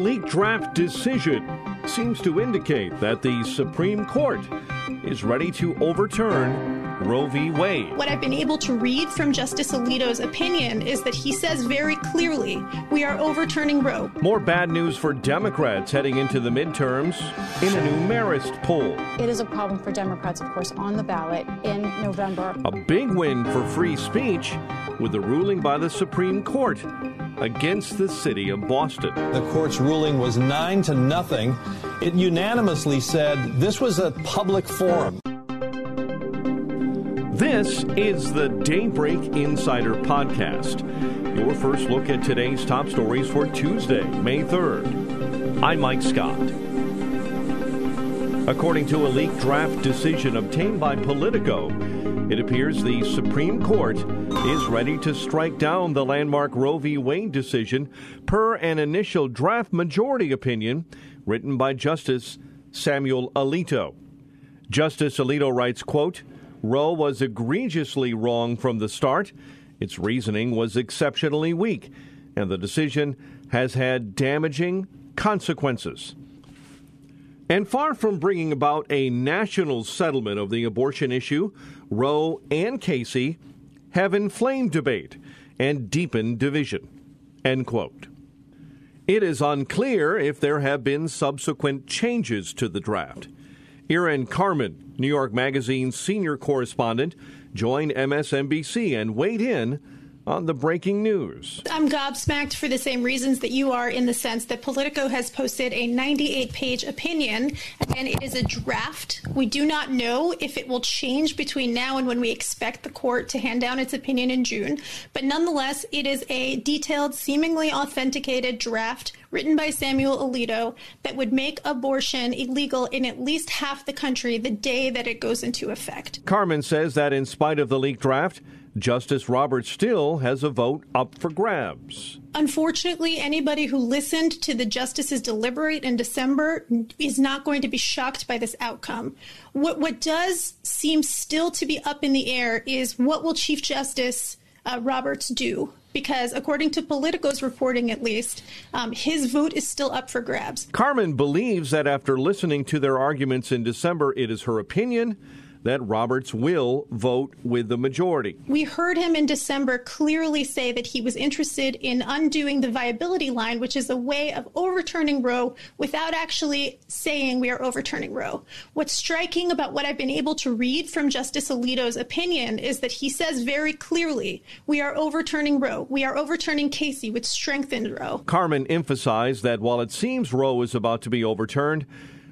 leaked draft decision seems to indicate that the Supreme Court is ready to overturn Roe v. Wade. What I've been able to read from Justice Alito's opinion is that he says very clearly we are overturning Roe. More bad news for Democrats heading into the midterms in a new Marist poll. It is a problem for Democrats, of course, on the ballot in November. A big win for free speech with the ruling by the Supreme Court against the city of Boston. The court's ruling was nine to nothing. It unanimously said this was a public forum. This is the Daybreak Insider Podcast, your first look at today's top stories for Tuesday, May 3rd. I'm Mike Scott. According to a leaked draft decision obtained by Politico, it appears the Supreme Court is ready to strike down the landmark Roe v. Wade decision per an initial draft majority opinion written by Justice Samuel Alito. Justice Alito writes, quote, Roe was egregiously wrong from the start. Its reasoning was exceptionally weak, and the decision has had damaging consequences. And far from bringing about a national settlement of the abortion issue, Roe and Casey have inflamed debate and deepened division. End quote. It is unclear if there have been subsequent changes to the draft. Irin Carmon, New York Magazine's senior correspondent, joined MSNBC and weighed in on the breaking news. I'm gobsmacked for the same reasons that you are, in the sense that Politico has posted a 98 page opinion, and it is a draft. We do not know if it will change between now and when we expect the court to hand down its opinion in June, but nonetheless, it is a detailed, seemingly authenticated draft written by Samuel Alito that would make abortion illegal in at least half the country the day that it goes into effect. Carmon says that in spite of the leaked draft, Justice Roberts still has a vote up for grabs. Unfortunately, anybody who listened to the justices deliberate in December is not going to be shocked by this outcome. What, what does seem still to be up in the air is what will Chief Justice uh, Roberts do? Because according to Politico's reporting, at least, um, his vote is still up for grabs. Carmon believes that after listening to their arguments in December, it is her opinion that Roberts will vote with the majority. We heard him in December clearly say that he was interested in undoing the viability line, which is a way of overturning Roe without actually saying we are overturning Roe. What's striking about what I've been able to read from Justice Alito's opinion is that he says very clearly we are overturning Roe. We are overturning Casey, which strengthened Roe. Carmon emphasized that while it seems Roe is about to be overturned,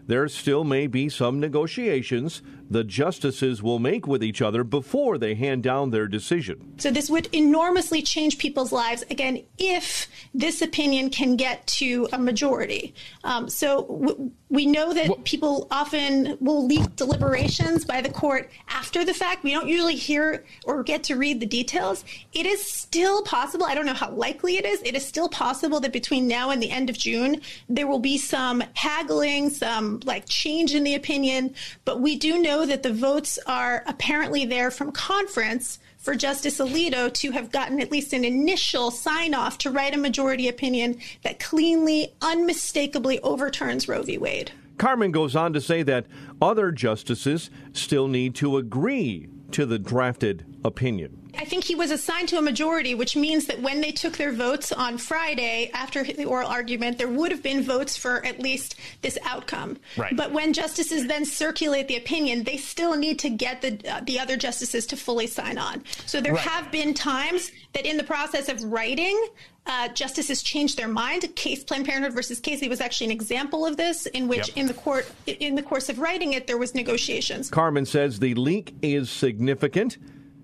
there still may be some negotiations the justices will make with each other before they hand down their decision. So, this would enormously change people's lives, again, if this opinion can get to a majority. Um, so, w- we know that well, people often will leak deliberations by the court after the fact. We don't usually hear or get to read the details. It is still possible, I don't know how likely it is, it is still possible that between now and the end of June, there will be some haggling, some like change in the opinion. But we do know that the votes are apparently there from conference for Justice Alito to have gotten at least an initial sign off to write a majority opinion that cleanly, unmistakably overturns Roe v. Wade. Carmon goes on to say that other justices still need to agree to the drafted opinion. I think he was assigned to a majority, which means that when they took their votes on Friday after the oral argument, there would have been votes for at least this outcome. Right. But when justices then circulate the opinion, they still need to get the uh, the other justices to fully sign on. So there right. have been times that in the process of writing, uh, justices changed their mind. Case Planned Parenthood versus Casey was actually an example of this, in which, yep. in the court, in the course of writing it, there was negotiations. Carmon says the leak is significant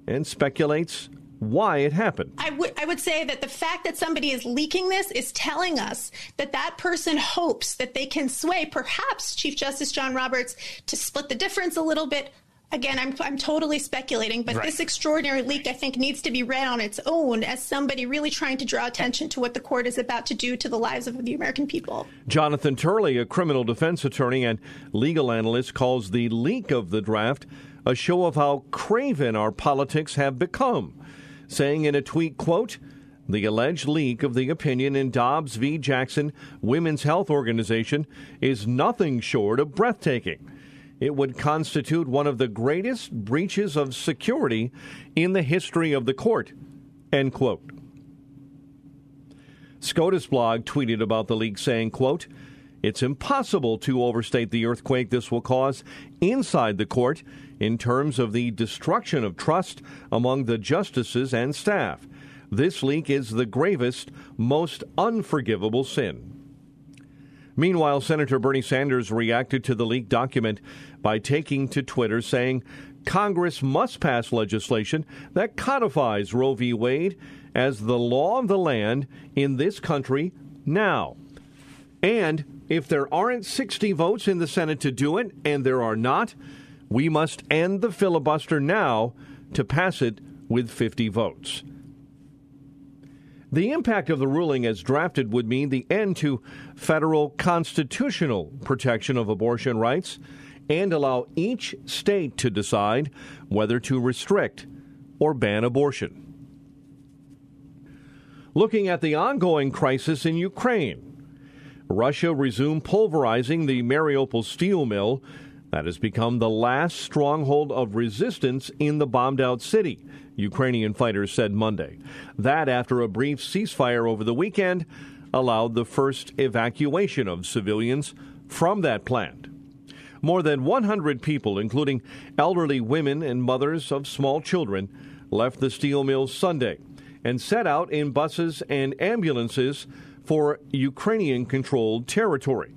and speculates why it happened. I would would say that the fact that somebody is leaking this is telling us that that person hopes that they can sway perhaps Chief Justice John Roberts to split the difference a little bit. Again, I'm, I'm totally speculating, but right. this extraordinary leak, I think, needs to be read on its own as somebody really trying to draw attention to what the court is about to do to the lives of the American people. Jonathan Turley, a criminal defense attorney and legal analyst, calls the leak of the draft a show of how craven our politics have become saying in a tweet, quote, the alleged leak of the opinion in Dobbs v. Jackson Women's Health Organization is nothing short of breathtaking. It would constitute one of the greatest breaches of security in the history of the court. End quote. SCOTUS blog tweeted about the leak saying, quote, it's impossible to overstate the earthquake this will cause inside the court in terms of the destruction of trust among the justices and staff. This leak is the gravest, most unforgivable sin. Meanwhile, Senator Bernie Sanders reacted to the leaked document by taking to Twitter saying Congress must pass legislation that codifies Roe v. Wade as the law of the land in this country now. And if there aren't 60 votes in the Senate to do it, and there are not, we must end the filibuster now to pass it with 50 votes. The impact of the ruling as drafted would mean the end to federal constitutional protection of abortion rights and allow each state to decide whether to restrict or ban abortion. Looking at the ongoing crisis in Ukraine, Russia resumed pulverizing the Mariupol steel mill that has become the last stronghold of resistance in the bombed out city, Ukrainian fighters said Monday. That, after a brief ceasefire over the weekend, allowed the first evacuation of civilians from that plant. More than 100 people, including elderly women and mothers of small children, left the steel mill Sunday and set out in buses and ambulances for Ukrainian controlled territory.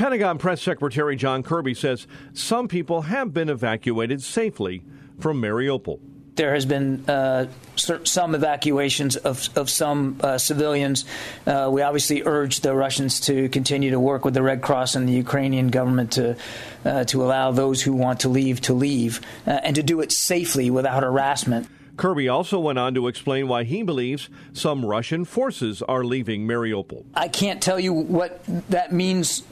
Pentagon Press Secretary John Kirby says some people have been evacuated safely from Mariupol. There has been uh, some evacuations of, of some uh, civilians. Uh, we obviously urge the Russians to continue to work with the Red Cross and the Ukrainian government to uh, to allow those who want to leave to leave uh, and to do it safely without harassment. Kirby also went on to explain why he believes some Russian forces are leaving Mariupol. I can't tell you what that means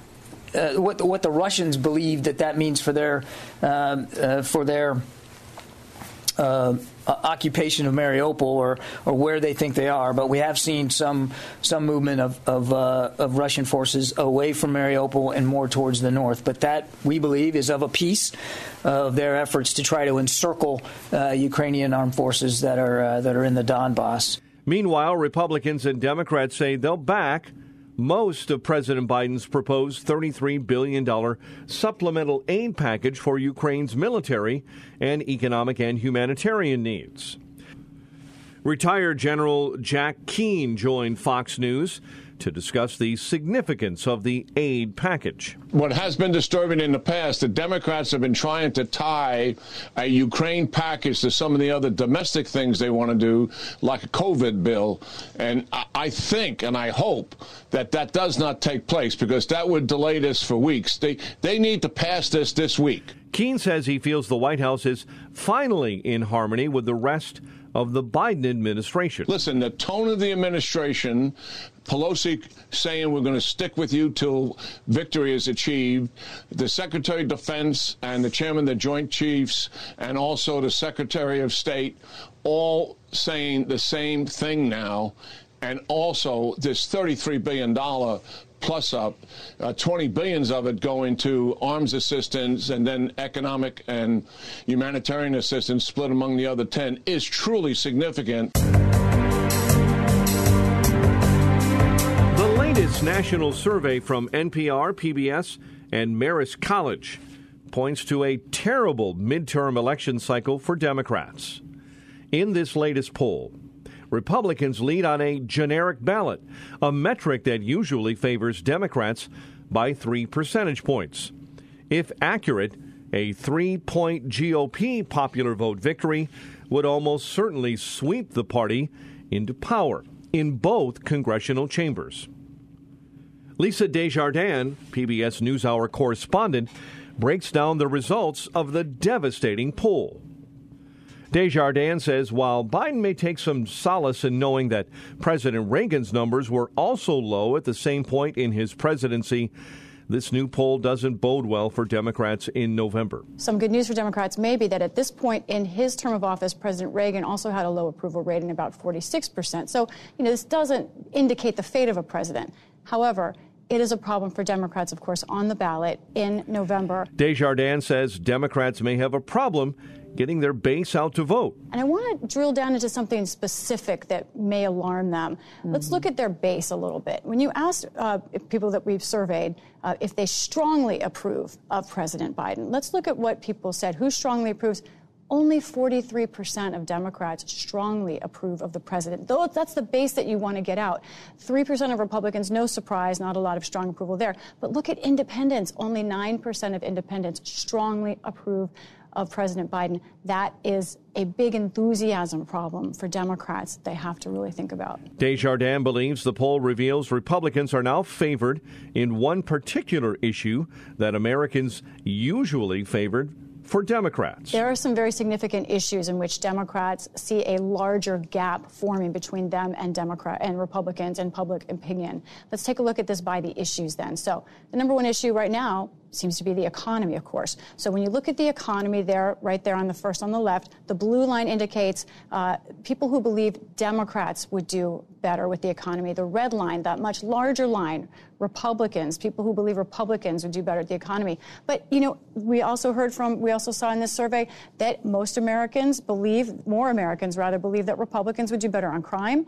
uh, what what the Russians believe that that means for their uh, uh, for their uh, occupation of Mariupol or, or where they think they are, but we have seen some some movement of of, uh, of, Russian forces away from Mariupol and more towards the north. But that we believe is of a piece of their efforts to try to encircle uh, Ukrainian armed forces that are that are in the Donbass. Meanwhile, Republicans and Democrats say they'll back most of President Biden's proposed $33 billion supplemental aid package for Ukraine's military and economic and humanitarian needs. Retired General Jack Keane joined Fox News to discuss the significance of the aid package. What has been disturbing in the past, the Democrats have been trying to tie a Ukraine package to some of the other domestic things they want to do, like a COVID bill. And I think and I hope that that does not take place because that would delay this for weeks. They, they need to pass this this week. Keane says he feels the White House is finally in harmony with the rest of the Biden administration. Listen, the tone of the administration, Pelosi saying we're going to stick with you till victory is achieved, the Secretary of Defense and the Chairman of the Joint Chiefs, and also the Secretary of State, all saying the same thing now. And also, this $33 billion plus up, uh, 20 billions of it going to arms assistance and then economic and humanitarian assistance split among the other 10 is truly significant. Latest national survey from NPR, PBS, and Marist College points to a terrible midterm election cycle for Democrats. In this latest poll, Republicans lead on a generic ballot, a metric that usually favors Democrats by three percentage points. If accurate, a three point GOP popular vote victory would almost certainly sweep the party into power in both congressional chambers. Lisa Desjardins, PBS NewsHour correspondent, breaks down the results of the devastating poll. Desjardins says while Biden may take some solace in knowing that President Reagan's numbers were also low at the same point in his presidency, this new poll doesn't bode well for Democrats in November. Some good news for Democrats may be that at this point in his term of office, President Reagan also had a low approval rating, about 46%. So, you know, this doesn't indicate the fate of a president. However, it is a problem for Democrats, of course, on the ballot in November. Desjardins says Democrats may have a problem getting their base out to vote. And I want to drill down into something specific that may alarm them. Mm-hmm. Let's look at their base a little bit. When you ask uh, people that we've surveyed uh, if they strongly approve of President Biden, let's look at what people said. Who strongly approves? Only 43% of Democrats strongly approve of the president. Though that's the base that you want to get out. 3% of Republicans, no surprise, not a lot of strong approval there. But look at independents. Only 9% of independents strongly approve of President Biden. That is a big enthusiasm problem for Democrats they have to really think about. Desjardins believes the poll reveals Republicans are now favored in one particular issue that Americans usually favored for Democrats. There are some very significant issues in which Democrats see a larger gap forming between them and Democrat and Republicans and public opinion. Let's take a look at this by the issues then. So, the number one issue right now seems to be the economy, of course. So when you look at the economy there, right there on the first on the left, the blue line indicates uh, people who believe Democrats would do better with the economy. The red line, that much larger line, Republicans, people who believe Republicans would do better at the economy. But, you know, we also heard from, we also saw in this survey that most Americans believe, more Americans rather, believe that Republicans would do better on crime.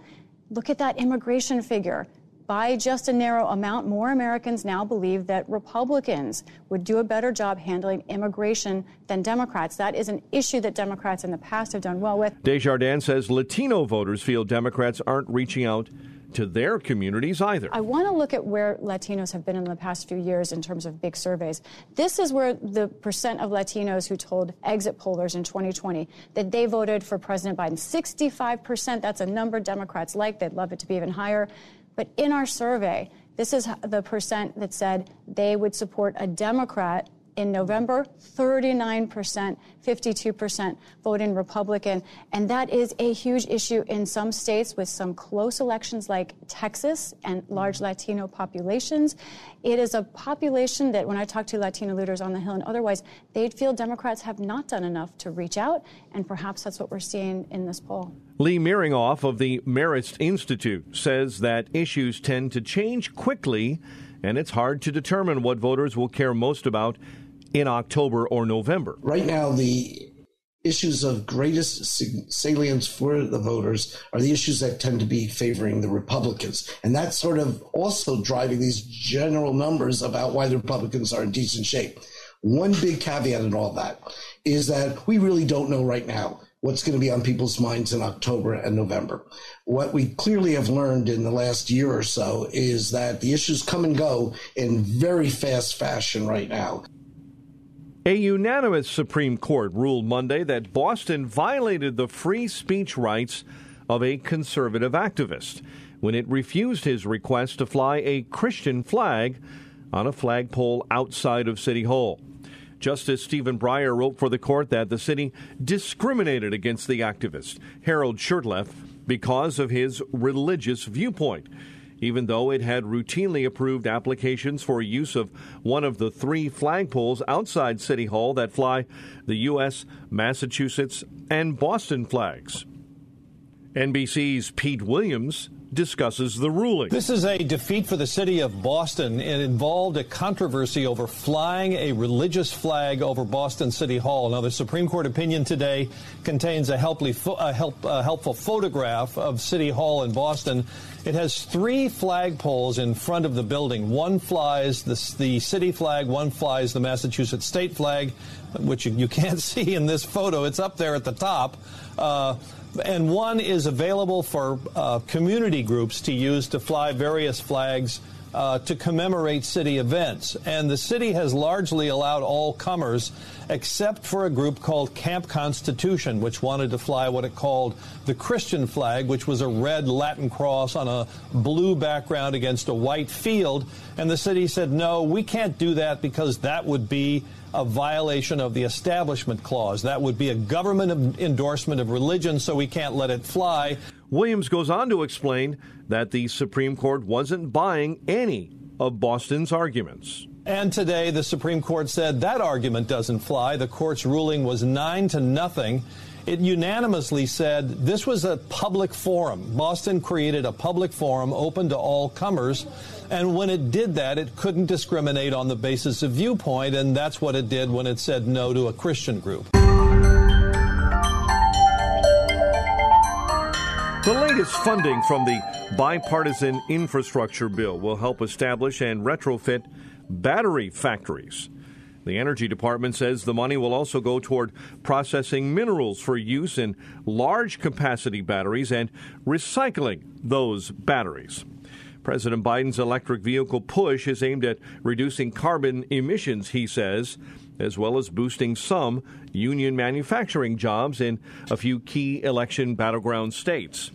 Look at that immigration figure by just a narrow amount, more Americans now believe that Republicans would do a better job handling immigration than Democrats. That is an issue that Democrats in the past have done well with. Desjardins says Latino voters feel Democrats aren't reaching out to their communities either. I want to look at where Latinos have been in the past few years in terms of big surveys. This is where the percent of Latinos who told exit pollers in 2020 that they voted for President Biden, 65%, that's a number Democrats like. They'd love it to be even higher. But in our survey, this is the percent that said they would support a Democrat in November, 39%, 52% voting Republican. And that is a huge issue in some states with some close elections like Texas and large Latino populations. It is a population that, when I talk to Latino leaders on the Hill and otherwise, they'd feel Democrats have not done enough to reach out. And perhaps that's what we're seeing in this poll. Lee Miringoff of the Marist Institute says that issues tend to change quickly and it's hard to determine what voters will care most about in October or November. Right now, the issues of greatest salience for the voters are the issues that tend to be favoring the Republicans. And that's sort of also driving these general numbers about why the Republicans are in decent shape. One big caveat in all that is that we really don't know right now what's going to be on people's minds in October and November. What we clearly have learned in the last year or so is that the issues come and go in very fast fashion right now. A unanimous Supreme Court ruled Monday that Boston violated the free speech rights of a conservative activist when it refused his request to fly a Christian flag on a flagpole outside of City Hall. Justice Stephen Breyer wrote for the court that the city discriminated against the activist, Harold Shurtleff, because of his religious viewpoint even though it had routinely approved applications for use of one of the three flagpoles outside City Hall that fly the U.S., Massachusetts, and Boston flags. NBC's Pete Williams discusses the ruling. This is a defeat for the city of Boston. It involved a controversy over flying a religious flag over Boston City Hall. Now, the Supreme Court opinion today contains a, helpfully, a, help, a helpful photograph of City Hall in Boston. It has three flagpoles in front of the building. One flies the, the city flag, one flies the Massachusetts state flag, which you, you can't see in this photo. It's up there at the top. Uh, and one is available for uh, community groups to use to fly various flags uh, to commemorate city events. And the city has largely allowed all comers, except for a group called Camp Constitution, which wanted to fly what it called the Christian flag, which was a red Latin cross on a blue background against a white field. And the city said, no, we can't do that because that would be a violation of the Establishment Clause. That would be a government endorsement of religion, so we can't let it fly. Williams goes on to explain that the Supreme Court wasn't buying any of Boston's arguments. And today, the Supreme Court said that argument doesn't fly. The court's ruling was nine to nothing. It unanimously said this was a public forum. Boston created a public forum open to all comers. And when it did that, it couldn't discriminate on the basis of viewpoint. And that's what it did when it said no to a Christian group. The latest funding from the bipartisan infrastructure bill will help establish and retrofit battery factories. The Energy Department says the money will also go toward processing minerals for use in large capacity batteries and recycling those batteries. President Biden's electric vehicle push is aimed at reducing carbon emissions, he says, as well as boosting some union manufacturing jobs in a few key election battleground states.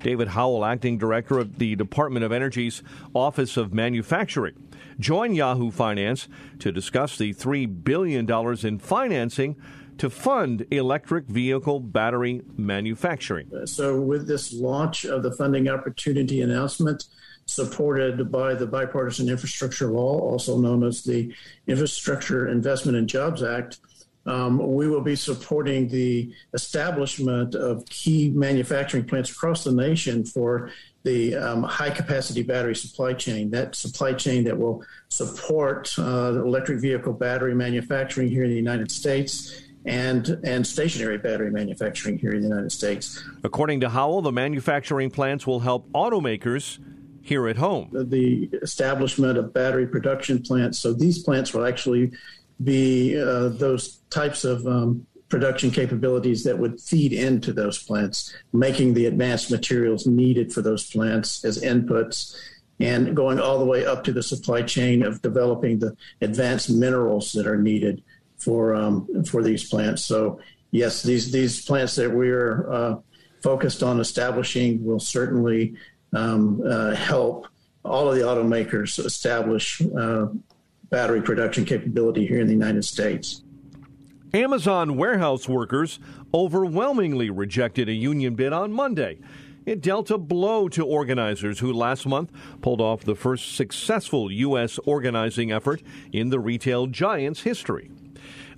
David Howell, acting director of the Department of Energy's Office of Manufacturing, joined Yahoo Finance to discuss the $3 billion in financing to fund electric vehicle battery manufacturing. So, with this launch of the funding opportunity announcement, supported by the Bipartisan Infrastructure Law, also known as the Infrastructure Investment and Jobs Act, um, we will be supporting the establishment of key manufacturing plants across the nation for the um, high capacity battery supply chain, that supply chain that will support uh, electric vehicle battery manufacturing here in the United States and and stationary battery manufacturing here in the United States. According to Howell, the manufacturing plants will help automakers here at home. The establishment of battery production plants. So these plants will actually be uh, those types of um, production capabilities that would feed into those plants, making the advanced materials needed for those plants as inputs. And going all the way up to the supply chain of developing the advanced minerals that are needed for um, for these plants. So yes, these these plants that we're uh, focused on establishing will certainly um, uh, help all of the automakers establish uh, battery production capability here in the United States. Amazon warehouse workers overwhelmingly rejected a union bid on Monday. It dealt a blow to organizers who last month pulled off the first successful U.S. organizing effort in the retail giant's history.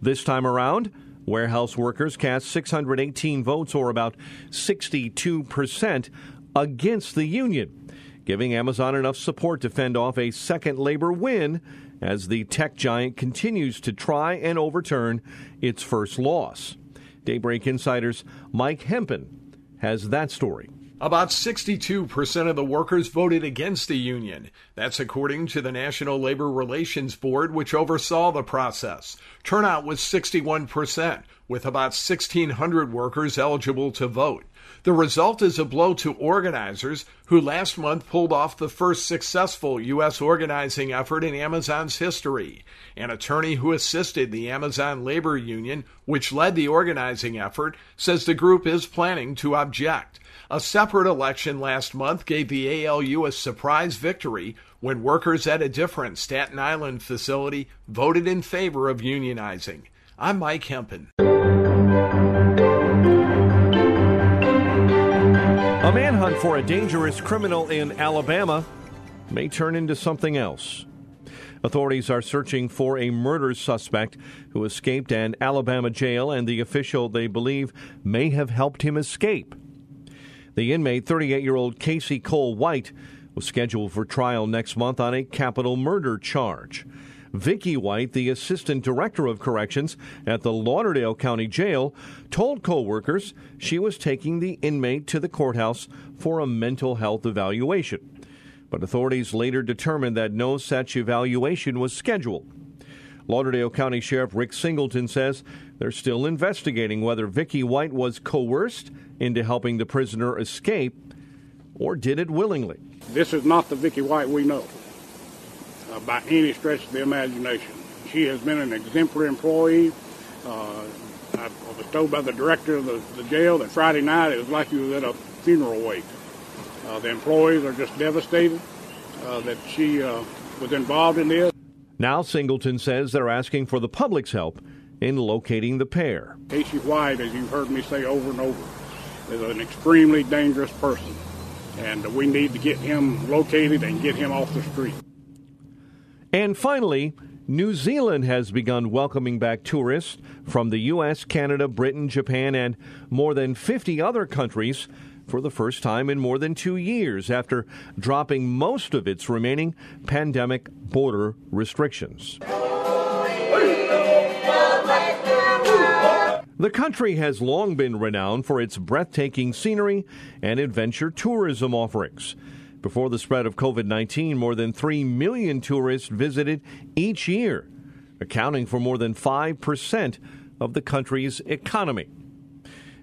This time around, warehouse workers cast 618 votes, or about 62 percent, against the union, giving Amazon enough support to fend off a second labor win as the tech giant continues to try and overturn its first loss. Daybreak Insider's Mike Hempen has that story. About 62% of the workers voted against the union. That's according to the National Labor Relations Board, which oversaw the process. Turnout was 61%, with about 1,600 workers eligible to vote. The result is a blow to organizers who last month pulled off the first successful U.S. organizing effort in Amazon's history. An attorney who assisted the Amazon Labor Union, which led the organizing effort, says the group is planning to object. A separate election last month gave the ALU a surprise victory when workers at a different Staten Island facility voted in favor of unionizing. I'm Mike Hempen. A manhunt for a dangerous criminal in Alabama may turn into something else. Authorities are searching for a murder suspect who escaped an Alabama jail, and the official they believe may have helped him escape. The inmate, 38 year old Casey Cole White, was scheduled for trial next month on a capital murder charge. Vicky White, the assistant director of corrections at the Lauderdale County Jail, told coworkers she was taking the inmate to the courthouse for a mental health evaluation. But authorities later determined that no such evaluation was scheduled. Lauderdale County Sheriff Rick Singleton says they're still investigating whether Vicky White was coerced into helping the prisoner escape or did it willingly. This is not the Vicky White we know. Uh, by any stretch of the imagination. She has been an exemplary employee. Uh, I was told by the director of the, the, jail that Friday night it was like you was at a funeral wake. Uh, the employees are just devastated uh, that she uh, was involved in this. Now Singleton says they're asking for the public's help in locating the pair. Casey White, as you've heard me say over and over, is an extremely dangerous person, and we need to get him located and get him off the street. And finally, New Zealand has begun welcoming back tourists from the U.S., Canada, Britain, Japan, and more than 50 other countries for the first time in more than two years after dropping most of its remaining pandemic border restrictions. The country has long been renowned for its breathtaking scenery and adventure tourism offerings. Before the spread of COVID 19, more than 3 million tourists visited each year, accounting for more than 5% of the country's economy.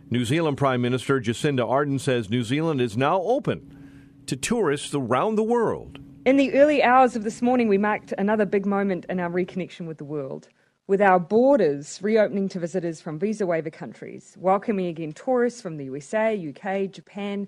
New Zealand Prime Minister Jacinda Ardern says New Zealand is now open to tourists around the world. In the early hours of this morning, we marked another big moment in our reconnection with the world with our borders reopening to visitors from visa waiver countries, welcoming again tourists from the USA, UK, Japan,